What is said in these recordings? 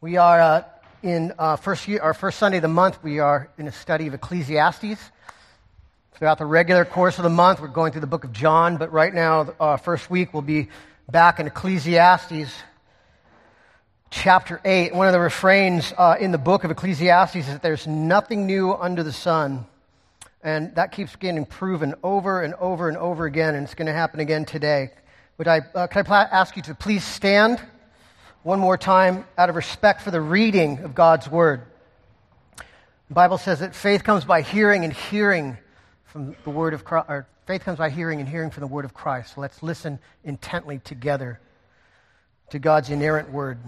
We are uh, in uh, first year, our first Sunday of the month. We are in a study of Ecclesiastes. Throughout the regular course of the month, we're going through the book of John, but right now, uh, first week, we'll be back in Ecclesiastes chapter 8. One of the refrains uh, in the book of Ecclesiastes is that there's nothing new under the sun. And that keeps getting proven over and over and over again, and it's going to happen again today. Would I, uh, can I ask you to please stand? One more time out of respect for the reading of God's word. The Bible says that faith comes by hearing and hearing from the word of Christ, or faith comes by hearing and hearing from the word of Christ. So let's listen intently together to God's inerrant word.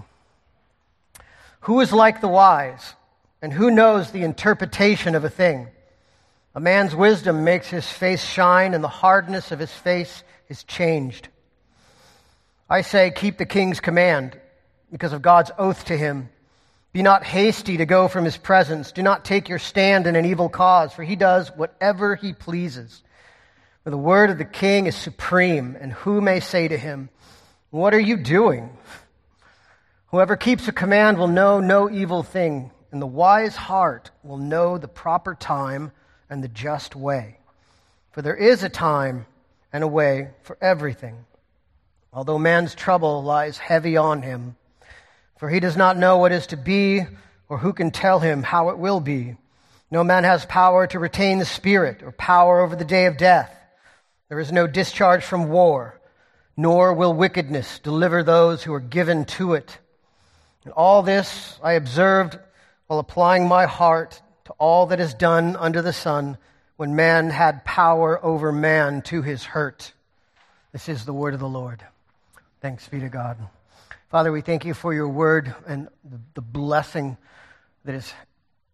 Who is like the wise, and who knows the interpretation of a thing? A man's wisdom makes his face shine, and the hardness of his face is changed. I say, keep the king's command because of God's oath to him. Be not hasty to go from his presence. Do not take your stand in an evil cause, for he does whatever he pleases. For the word of the king is supreme, and who may say to him, What are you doing? Whoever keeps a command will know no evil thing, and the wise heart will know the proper time and the just way. For there is a time and a way for everything. Although man's trouble lies heavy on him, for he does not know what is to be, or who can tell him how it will be. No man has power to retain the Spirit, or power over the day of death. There is no discharge from war, nor will wickedness deliver those who are given to it. And all this I observed while applying my heart to all that is done under the sun, when man had power over man to his hurt. This is the word of the Lord. Thanks be to God. Father, we thank you for your word and the blessing that is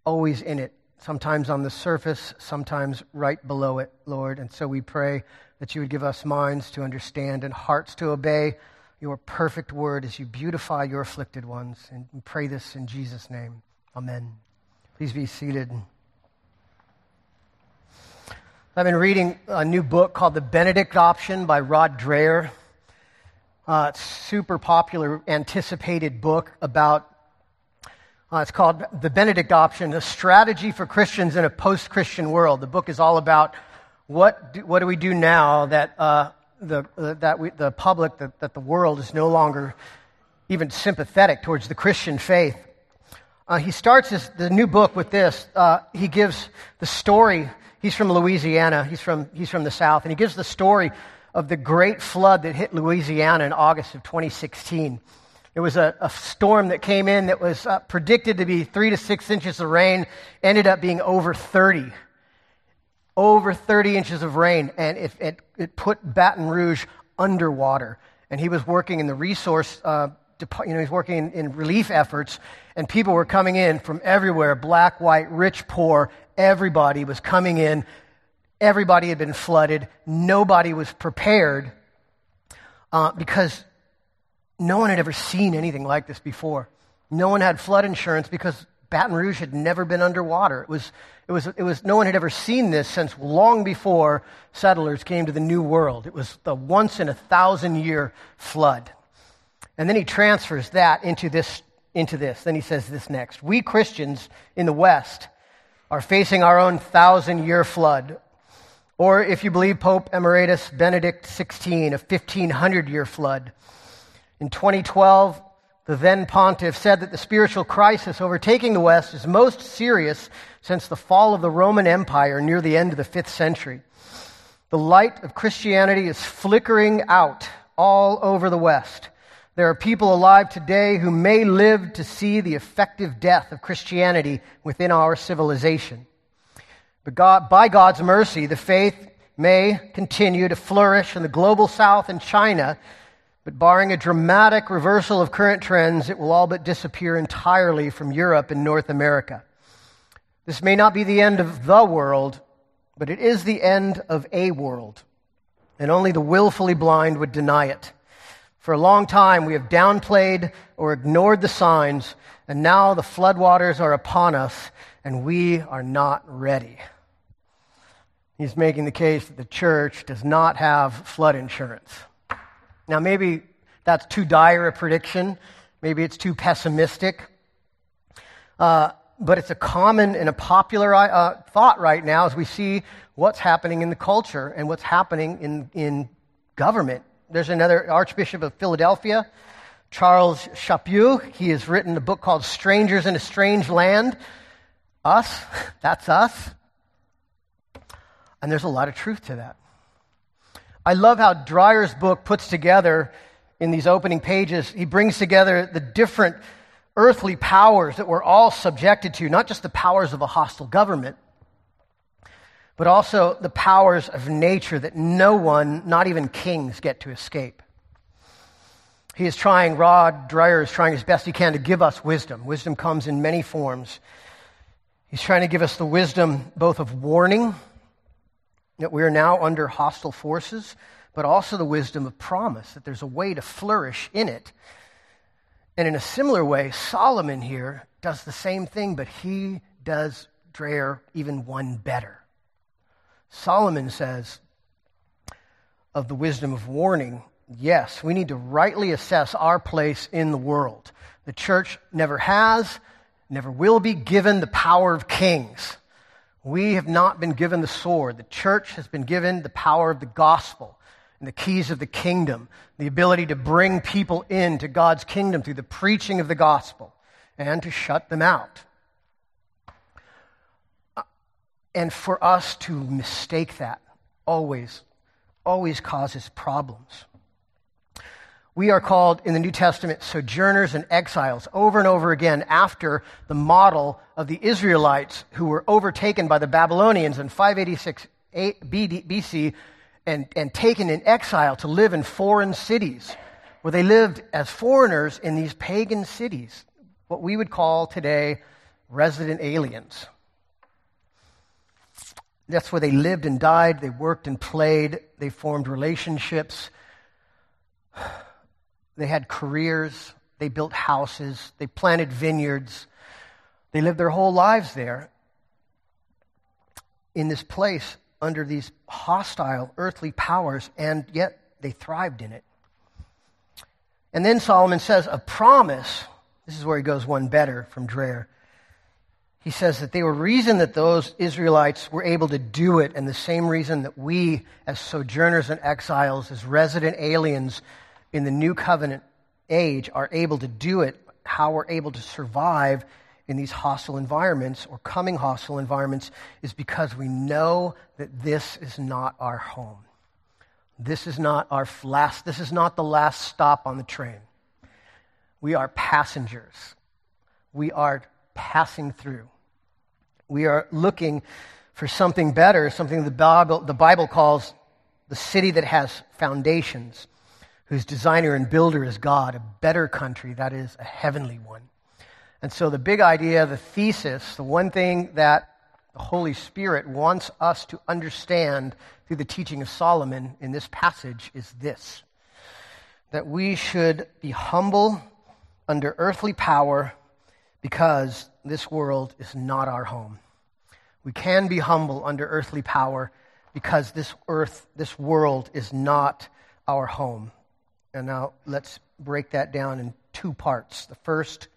always in it, sometimes on the surface, sometimes right below it, Lord. And so we pray that you would give us minds to understand and hearts to obey your perfect word as you beautify your afflicted ones. And we pray this in Jesus' name. Amen. Please be seated. I've been reading a new book called The Benedict Option by Rod Dreher. Uh, super popular, anticipated book about, uh, it's called The Benedict Option, a strategy for Christians in a post Christian world. The book is all about what do, what do we do now that, uh, the, uh, that we, the public, that, that the world is no longer even sympathetic towards the Christian faith. Uh, he starts his, the new book with this. Uh, he gives the story. He's from Louisiana. He's from, he's from the South. And he gives the story of the great flood that hit Louisiana in August of 2016. It was a, a storm that came in that was uh, predicted to be three to six inches of rain, ended up being over 30. Over 30 inches of rain, and it, it, it put Baton Rouge underwater. And he was working in the resource, uh, you know, he's working in, in relief efforts, and people were coming in from everywhere black, white, rich, poor. Everybody was coming in Everybody had been flooded. Nobody was prepared uh, because no one had ever seen anything like this before. No one had flood insurance because Baton Rouge had never been underwater. It was, it was, it was, no one had ever seen this since long before settlers came to the New World. It was the once in a thousand year flood. And then he transfers that into this, into this. Then he says this next. We Christians in the West are facing our own thousand year flood or if you believe Pope Emeritus Benedict XVI, a 1500 year flood. In 2012, the then pontiff said that the spiritual crisis overtaking the West is most serious since the fall of the Roman Empire near the end of the 5th century. The light of Christianity is flickering out all over the West. There are people alive today who may live to see the effective death of Christianity within our civilization. But God, by God's mercy, the faith may continue to flourish in the global south and China, but barring a dramatic reversal of current trends, it will all but disappear entirely from Europe and North America. This may not be the end of the world, but it is the end of a world, and only the willfully blind would deny it. For a long time, we have downplayed or ignored the signs, and now the floodwaters are upon us, and we are not ready. He's making the case that the church does not have flood insurance. Now, maybe that's too dire a prediction. Maybe it's too pessimistic. Uh, but it's a common and a popular uh, thought right now as we see what's happening in the culture and what's happening in, in government. There's another Archbishop of Philadelphia, Charles Chaput. He has written a book called Strangers in a Strange Land. Us, that's us. And there's a lot of truth to that. I love how Dreher's book puts together in these opening pages, he brings together the different earthly powers that we're all subjected to, not just the powers of a hostile government, but also the powers of nature that no one, not even kings, get to escape. He is trying, Rod Dreher is trying as best he can to give us wisdom. Wisdom comes in many forms. He's trying to give us the wisdom both of warning that we are now under hostile forces, but also the wisdom of promise, that there's a way to flourish in it. And in a similar way, Solomon here does the same thing, but he does Dreher even one better. Solomon says of the wisdom of warning, yes, we need to rightly assess our place in the world. The church never has, never will be given the power of kings. We have not been given the sword. The church has been given the power of the gospel and the keys of the kingdom, the ability to bring people into God's kingdom through the preaching of the gospel and to shut them out. Uh, and for us to mistake that always, always causes problems. We are called in the New Testament sojourners and exiles over and over again after the model of the Israelites who were overtaken by the Babylonians in 586 BC and, and taken in exile to live in foreign cities, where they lived as foreigners in these pagan cities, what we would call today resident aliens. That's where they lived and died, they worked and played, they formed relationships, they had careers, they built houses, they planted vineyards, they lived their whole lives there in this place under these hostile earthly powers, and yet they thrived in it. And then Solomon says, a promise. This is where he goes one better from Dreher he says that they were reason that those Israelites were able to do it, and the same reason that we, as sojourners and exiles, as resident aliens in the new covenant age, are able to do it, how we're able to survive in these hostile environments or coming hostile environments, is because we know that this is not our home. This is not our last, this is not the last stop on the train. We are passengers. We are passing through. We are looking for something better, something the Bible, the Bible calls the city that has foundations, whose designer and builder is God, a better country, that is, a heavenly one. And so, the big idea, the thesis, the one thing that the Holy Spirit wants us to understand through the teaching of Solomon in this passage is this that we should be humble under earthly power because this world is not our home. We can be humble under earthly power because this earth, this world is not our home. And now let's break that down in two parts. The first,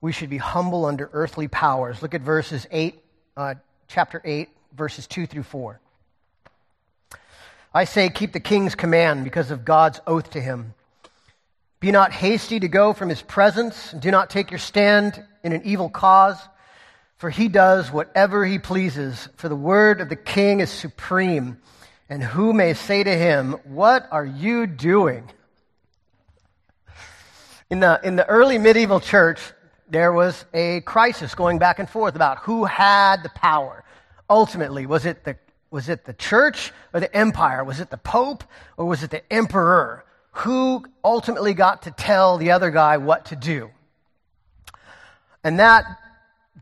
we should be humble under earthly powers. Look at verses 8, uh, chapter 8, verses 2 through 4. I say, keep the king's command because of God's oath to him. Be not hasty to go from his presence, do not take your stand in an evil cause, for he does whatever he pleases, for the word of the king is supreme. And who may say to him, What are you doing? In the, in the early medieval church, there was a crisis going back and forth about who had the power. Ultimately, was it the, was it the church or the empire? Was it the pope or was it the emperor? Who ultimately got to tell the other guy what to do? And that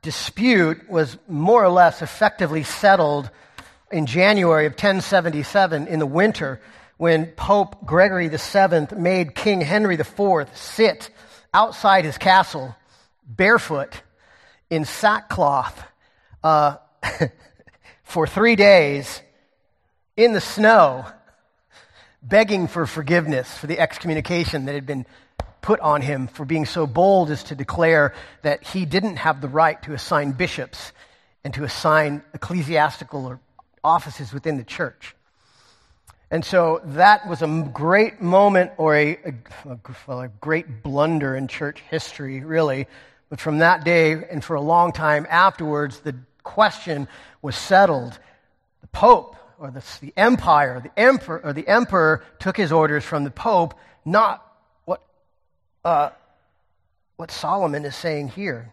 dispute was more or less effectively settled in January of 1077 in the winter when Pope Gregory VII made King Henry IV sit outside his castle barefoot in sackcloth uh, for three days in the snow, begging for forgiveness for the excommunication that had been put on him for being so bold as to declare that he didn't have the right to assign bishops and to assign ecclesiastical offices within the church. And so that was a great moment or a, a, a great blunder in church history, really. But from that day and for a long time afterwards, the question was settled. The Pope or the, the empire, the emperor, or the emperor took his orders from the Pope, not what, uh, what Solomon is saying here.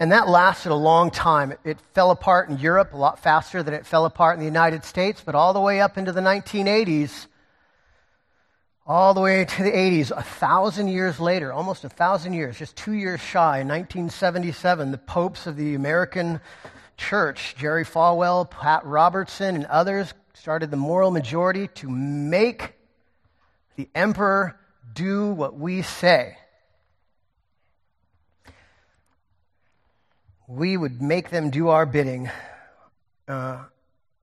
And that lasted a long time. It, fell apart in Europe a lot faster than it fell apart in the United States, but all the way up into the 1980s, all the way to the 80s, a thousand years later, almost a thousand years, just two years shy, in 1977, the popes of the American church, Jerry Falwell, Pat Robertson, and others, started the moral majority to make the emperor do what we say. We would make them do our bidding. Uh,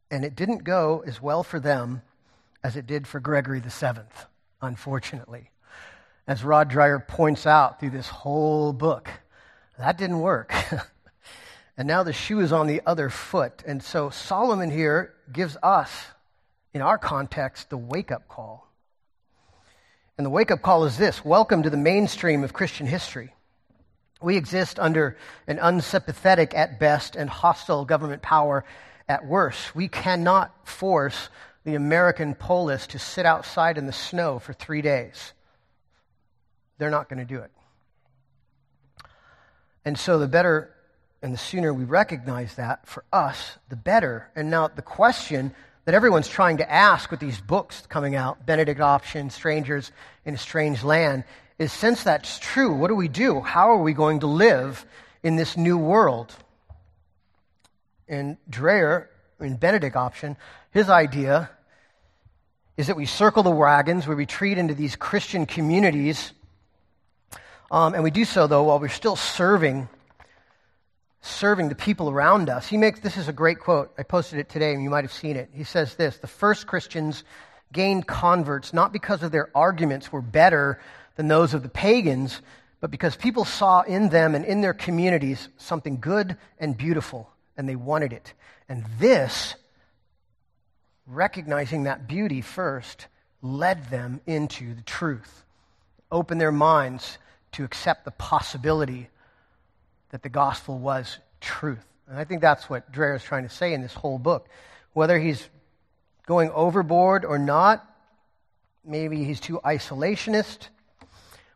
and it didn't go as well for them as it did for Gregory Seventh, unfortunately. As Rod Dreher points out through this whole book, that didn't work. and now the shoe is on the other foot. And so Solomon here gives us, in our context, the wake up call. And the wake up call is this Welcome to the mainstream of Christian history. We exist under an unsympathetic at best and hostile government power at worst. We cannot force the American polis to sit outside in the snow for three days. They're not going to do it. And so the better and the sooner we recognize that for us, the better. And now the question that everyone's trying to ask with these books coming out, Benedict Option, Strangers in a Strange Land, is since that's true, what do we do? How are we going to live in this new world? And Dreher, in Benedict option, his idea is that we circle the wagons, we retreat into these Christian communities, um, and we do so, though, while we're still serving serving the people around us. He makes this is a great quote. I posted it today, and you might have seen it. He says this The first Christians gained converts not because of their arguments were better than those of the pagans, but because people saw in them and in their communities something good and beautiful, and they wanted it. And this, recognizing that beauty first, led them into the truth, opened their minds to accept the possibility that the gospel was truth. And I think that's what Dreher is trying to say in this whole book. Whether he's going overboard or not, maybe he's too isolationist,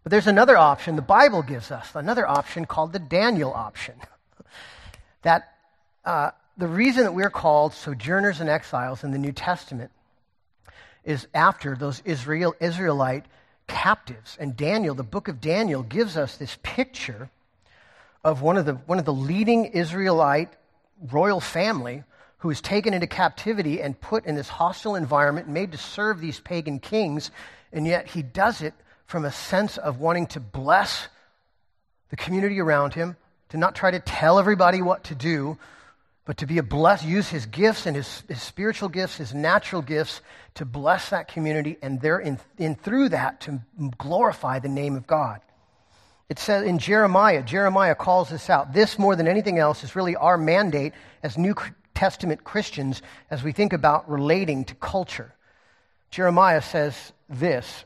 but there's another option the Bible gives us, another option called the Daniel option. that uh, the reason that we're called sojourners and exiles in the New Testament is after those Israel, Israelite captives. And Daniel, the book of Daniel, gives us this picture of one of the, one of the leading Israelite royal family who is taken into captivity and put in this hostile environment, made to serve these pagan kings, and yet he does it from a sense of wanting to bless the community around him, to not try to tell everybody what to do, but to be a bless, use his gifts and his, his spiritual gifts, his natural gifts to bless that community, and there in, in through that to glorify the name of God. It says in Jeremiah, Jeremiah calls this out. This, more than anything else, is really our mandate as New Testament Christians as we think about relating to culture. Jeremiah says this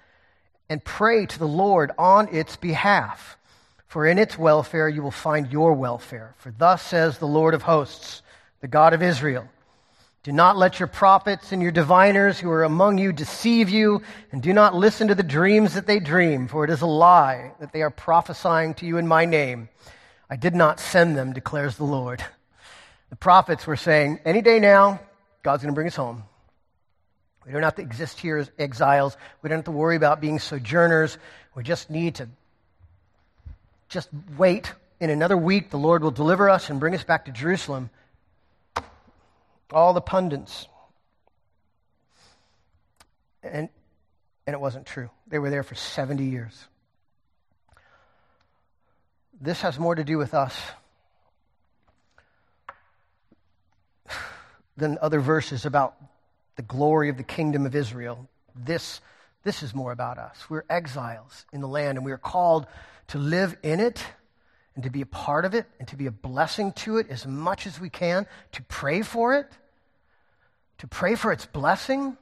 and pray to the Lord on its behalf. For in its welfare you will find your welfare. For thus says the Lord of hosts, the God of Israel Do not let your prophets and your diviners who are among you deceive you, and do not listen to the dreams that they dream, for it is a lie that they are prophesying to you in my name. I did not send them, declares the Lord. The prophets were saying, Any day now, God's going to bring us home. We don't have to exist here as exiles. We don't have to worry about being sojourners. We just need to just wait. In another week, the Lord will deliver us and bring us back to Jerusalem. All the pundits. And, and it wasn't true. They were there for 70 years. This has more to do with us than other verses about the glory of the kingdom of Israel. This, this is more about us. We're exiles in the land, and we are called to live in it and to be a part of it and to be a blessing to it as much as we can, to pray for it, to pray for its blessing.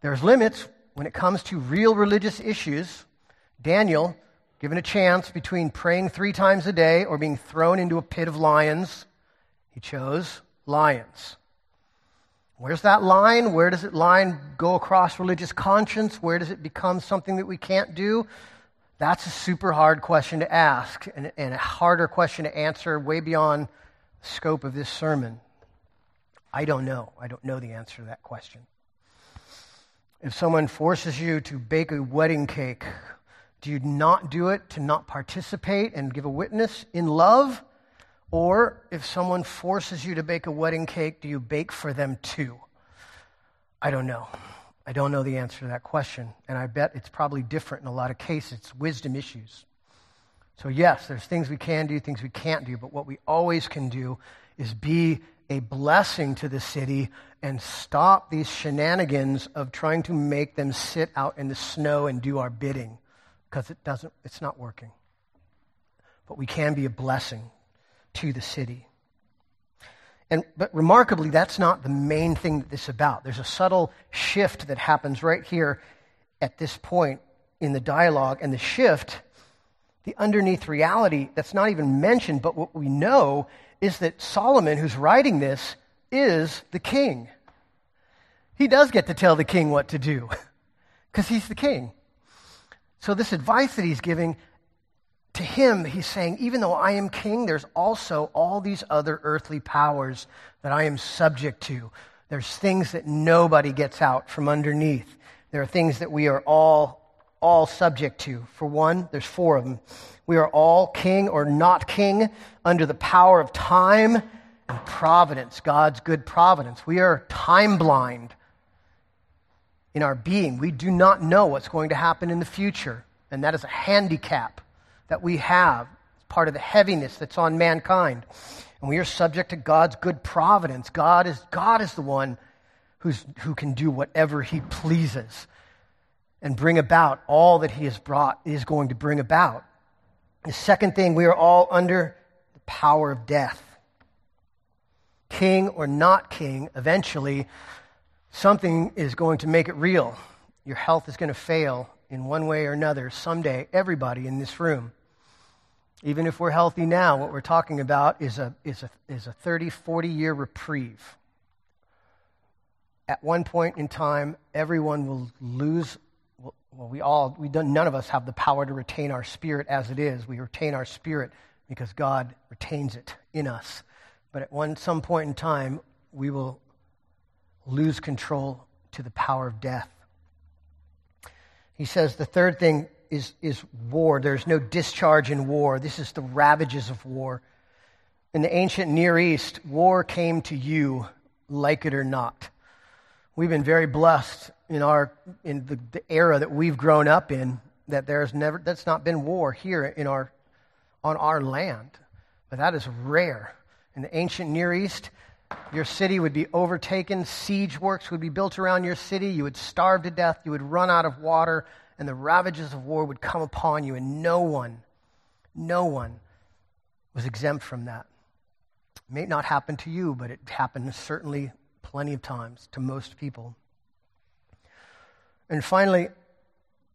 There's limits when it comes to real religious issues. Daniel, given a chance between praying three times a day or being thrown into a pit of lions, he chose lions. Where's that line? Where does it line go across religious conscience? Where does it become something that we can't do? That's a super hard question to ask and, and, a harder question to answer, way beyond the scope of this sermon. I don't know. I don't know the answer to that question. If someone forces you to bake a wedding cake, do you not do it to not participate and give a witness in love? Or if someone forces you to bake a wedding cake, do you bake for them too? I don't know. I don't know the answer to that question. And I bet it's probably different in a lot of cases. It's wisdom issues. So, yes, there's things we can do, things we can't do, but what we always can do is be a blessing to the city and stop these shenanigans of trying to make them sit out in the snow and do our bidding because it doesn't it's not working but we can be a blessing to the city. And, but remarkably, that's not the main thing that this is about. There's a subtle shift that happens right here at this point in the dialogue. And the shift, the underneath reality that's not even mentioned, but what we know is that Solomon, who's writing this, is the king. He does get to tell the king what to do because he's the king. So, this advice that he's giving to him, he's saying, even though I am king, there's also all these other earthly powers that I am subject to. There's things that nobody gets out from underneath. There are things that we are all, all subject to. For one, there's four of them. We are all king or not king under the power of time and providence, God's good providence. We are time blind in our being. We do not know what's going to happen in the future, and that is a handicap that we have. Part of the heaviness that's on mankind. And we are subject to God's good providence. God is, God is the one who's, who can do whatever he pleases and bring about all that he has brought, is going to bring about. The second thing, we are all under the power of death. King or not king, eventually something is going to make it real. Your health is going to fail in one way or another someday, everybody in this room. Even if we're healthy now, what we're talking about is a, is a, is a 30, 40 year reprieve. At one point in time, everyone will lose. Well, we all, we don't, none of us have the power to retain our spirit as it is. We retain our spirit because God retains it in us. But at one, some point in time, we will lose control to the power of death. He says the third thing is, is war. There's no discharge in war. This is the ravages of war. In the ancient Near East, war came to you, like it or not. We've been very blessed in, our, in the, the era that we've grown up in that there's never, that's not been war here in our, on our land. But that is rare. In the ancient Near East, your city would be overtaken, siege works would be built around your city, you would starve to death, you would run out of water, and the ravages of war would come upon you, and no one, no one was exempt from that. It may not happen to you, but it happened certainly plenty of times to most people. And finally,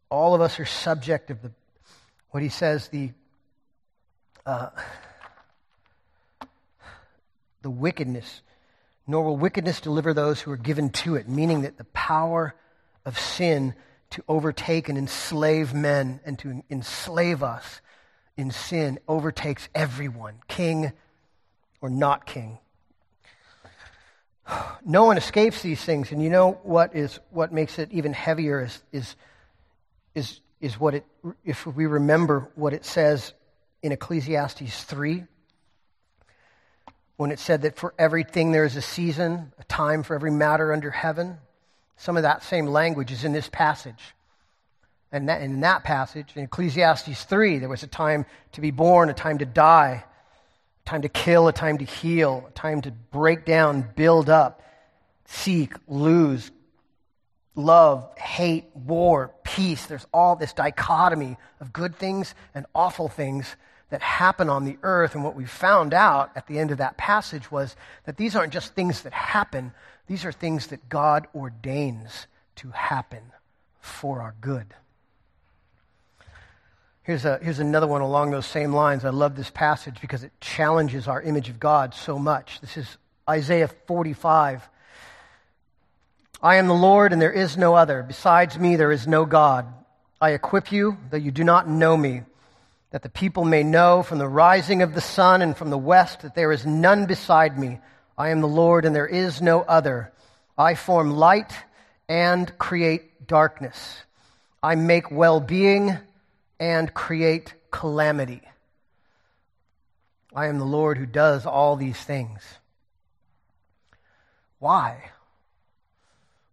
all of us are subject of the, what he says, the, uh, the wickedness, nor will wickedness deliver those who are given to it, meaning that the power of sin to overtake and enslave men and to enslave us in sin overtakes everyone, king or not king. No one escapes these things, and you know what is what makes it even heavier is is is is what it, if we remember what it says in Ecclesiastes 3, when it said that for everything there is a season, a time for every matter under heaven. Some of that same language is in this passage. And that, in that passage, in Ecclesiastes 3, there was a time to be born, a time to die, a time to kill, a time to heal, a time to break down, build up, seek, lose, love, hate, war, peace. There's all this dichotomy of good things and awful things that happen on the earth. And what we found out at the end of that passage was that these aren't just things that happen, these are things that God ordains to happen for our good. Here's, a, here's another one along those same lines. I love this passage because it challenges our image of God so much. This is Isaiah 45. I am the Lord, and there is no other. Besides me, there is no God. I equip you, though you do not know me that the people may know from the rising of the sun and from the west that there is none beside me. I am the Lord, and there is no other. I form light and create darkness. I make well being and create calamity. I am the Lord who does all these things. Why?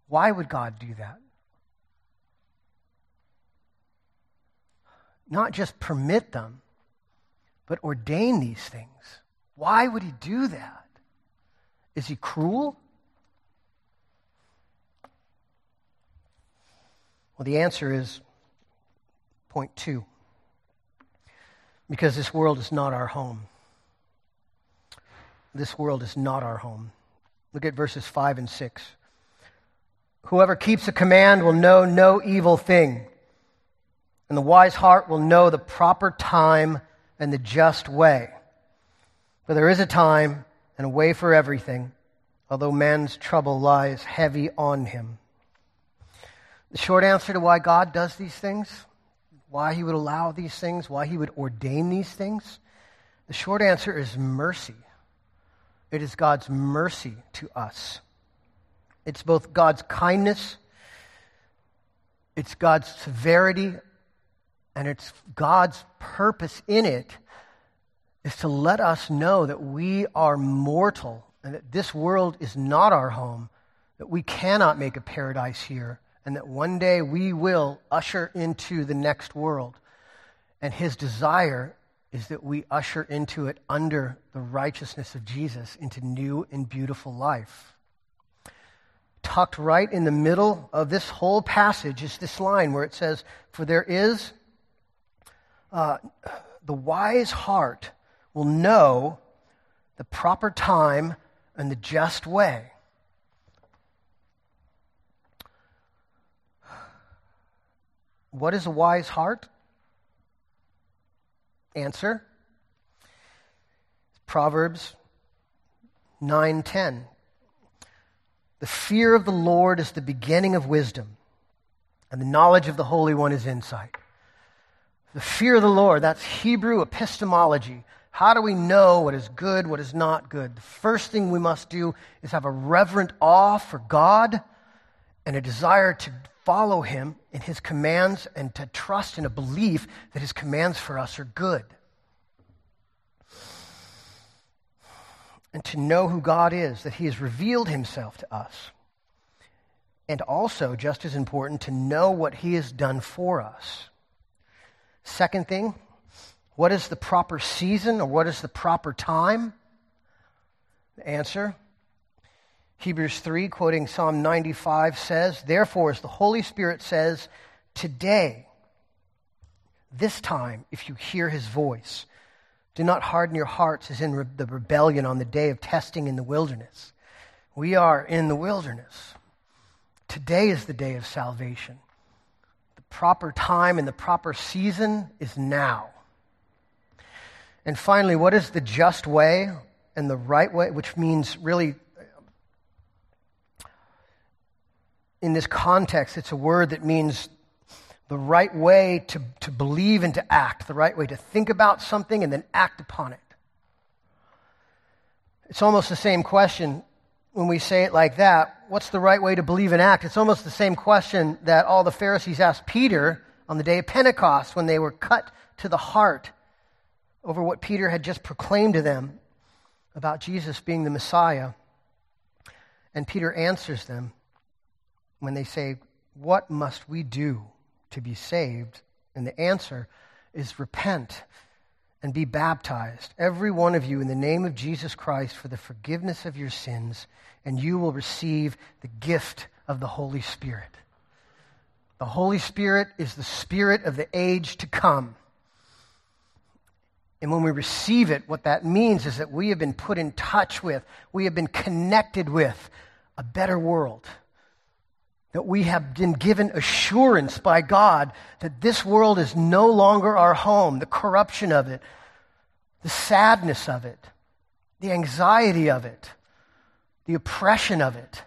Why would God do that? not just permit them, but ordain these things. Why would he do that? Is he cruel? Well, the answer is point two because this world is not our home. This world is not our home. Look at verses 5 and 6. Whoever keeps a command will know no evil thing and the wise heart will know the proper time and the just way. For there is a time and a way for everything, although man's trouble lies heavy on him. The short answer to why God does these things, why he would allow these things, why he would ordain these things, the short answer is mercy. It is God's mercy to us. It's both God's kindness, it's God's severity and it's God's purpose in it is to let us know that we are mortal and that this world is not our home, that we cannot make a paradise here, and that one day we will usher into the next world. And his desire is that we usher into it under the righteousness of Jesus into new and beautiful life. Tucked right in the middle of this whole passage is this line where it says, For there is uh, the wise heart will know the proper time and the just way. What is a wise heart? Answer Proverbs 9:10 The fear of the Lord is the beginning of wisdom and the knowledge of the Holy One is insight. The fear of the Lord, that's Hebrew epistemology. How do we know what is good, what is not good? The first thing we must do is have a reverent awe for God and a desire to follow Him in His commands and to trust in a belief that His commands for us are good. And to know who God is, that He has revealed Himself to us. And also, just as important, to know what He has done for us. Second thing, what is the proper season or what is the proper time? The answer Hebrews 3, quoting Psalm 95, says, Therefore, as the Holy Spirit says, today, this time, if you hear his voice, do not harden your hearts as in re- the rebellion on the day of testing in the wilderness. We are in the wilderness. Today is the day of salvation The proper time and the proper season is now. And finally, what is the just way and the right way, which means really, in this context, it's a word that means the right way to, to believe and to act, the right way to think about something and then act upon it. It's almost the same question when we say it like that, what's the right way to believe and act? It's almost the same question that all the Pharisees asked Peter on the day of Pentecost when they were cut to the heart over what Peter had just proclaimed to them about Jesus being the Messiah. And Peter answers them when they say, What must we do to be saved? And the answer is repent and be baptized, every one of you, in the name of Jesus Christ for the forgiveness of your sins, and you will receive the gift of the Holy Spirit. The Holy Spirit is the Spirit of the age to come. And when we receive it, what that means is that we have been put in touch with, we have been connected with a better world. That we have been given assurance by God that this world is no longer our home, the corruption of it, the sadness of it, the anxiety of it, the oppression of it.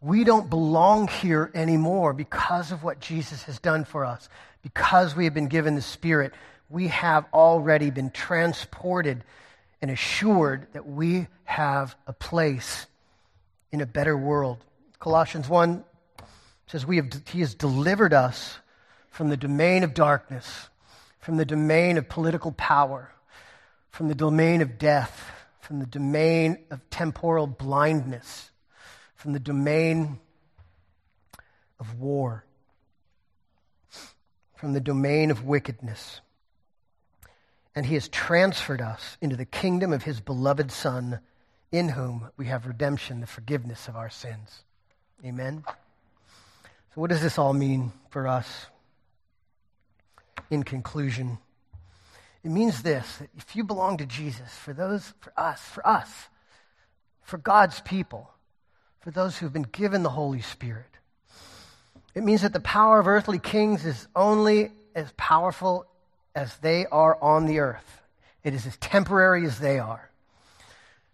We don't belong here anymore because of what Jesus has done for us, because we have been given the Spirit we have already been transported and assured that we have a place in a better world. Colossians 1 says, we have, He has delivered us from the domain of darkness, from the domain of political power, from the domain of death, from the domain of temporal blindness, from the domain of war, from the domain of wickedness and he has transferred us into the kingdom of his beloved Son, in whom we have redemption, the forgiveness of our sins. Amen. So, what does this all mean for us? In conclusion, it means this that if you belong to Jesus, for those, for us, for us, for God's people, for those who've been given the Holy Spirit, it means that the power of earthly kings is only as powerful as they are on the earth. It is as temporary as they are.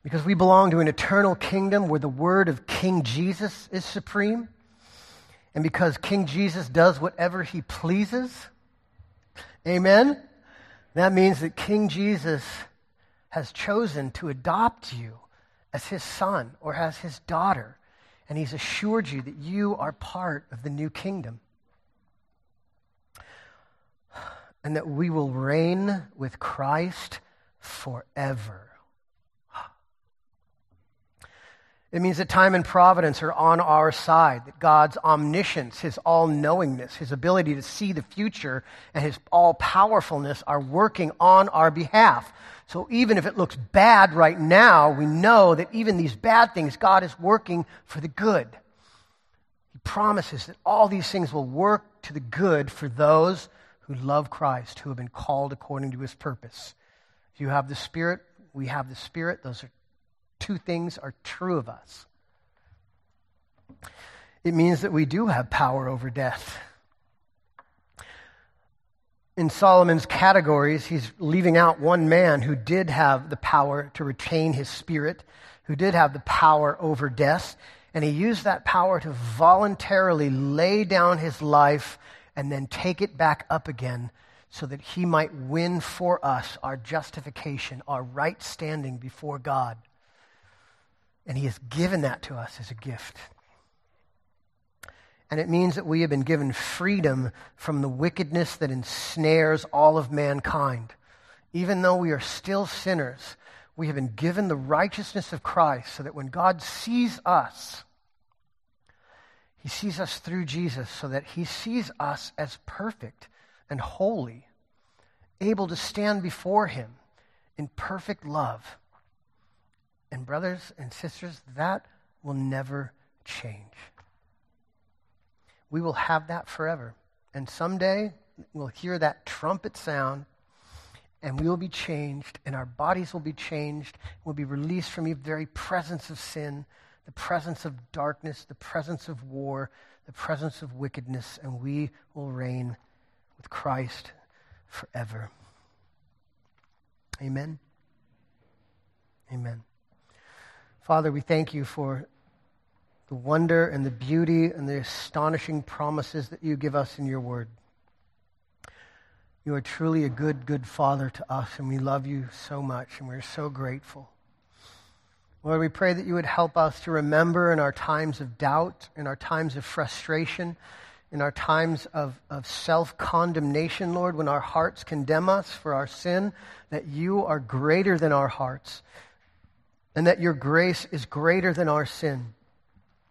Because we belong to an eternal kingdom where the word of King Jesus is supreme. And because King Jesus does whatever he pleases. Amen? That means that King Jesus has chosen to adopt you as his son or as his daughter. And he's assured you that you are part of the new kingdom. And that we will reign with Christ forever. It means that time and providence are on our side, that God's omniscience, his all knowingness, his ability to see the future, and his all powerfulness are working on our behalf. So even if it looks bad right now, we know that even these bad things, God is working for the good. He promises that all these things will work to the good for those who love Christ, who have been called according to his purpose. If you have the Spirit, we have the Spirit. Those are two things are true of us. It means that we do have power over death. In Solomon's categories, he's leaving out one man who did have the power to retain his spirit, who did have the power over death, and he used that power to voluntarily lay down his life and then take it back up again so that he might win for us our justification, our right standing before God. And he has given that to us as a gift. And it means that we have been given freedom from the wickedness that ensnares all of mankind. Even though we are still sinners, we have been given the righteousness of Christ so that when God sees us, he sees us through Jesus so that he sees us as perfect and holy, able to stand before him in perfect love. And, brothers and sisters, that will never change. We will have that forever. And someday we'll hear that trumpet sound and we will be changed, and our bodies will be changed. We'll be released from the very presence of sin the presence of darkness, the presence of war, the presence of wickedness, and we will reign with Christ forever. Amen. Amen. Father, we thank you for the wonder and the beauty and the astonishing promises that you give us in your word. You are truly a good, good Father to us, and we love you so much, and we're so grateful. Lord, we pray that you would help us to remember in our times of doubt, in our times of frustration, in our times of, of self condemnation, Lord, when our hearts condemn us for our sin, that you are greater than our hearts, and that your grace is greater than our sin,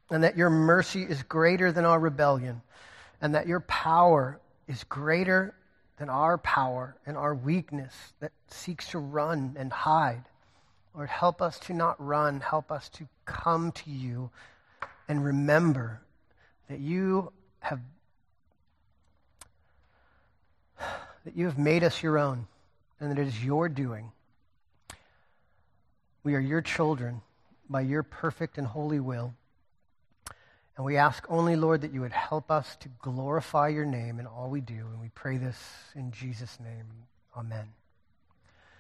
and that your mercy is greater than our rebellion, and that your power is greater than our power and our weakness that seeks to run and hide. Lord, help us to not run. Help us to come to you and remember that you have that you have made us your own and that it is your doing. We are your children by your perfect and holy will. And we ask only, Lord, that you would help us to glorify your name in all we do. And we pray this in Jesus' name. Amen.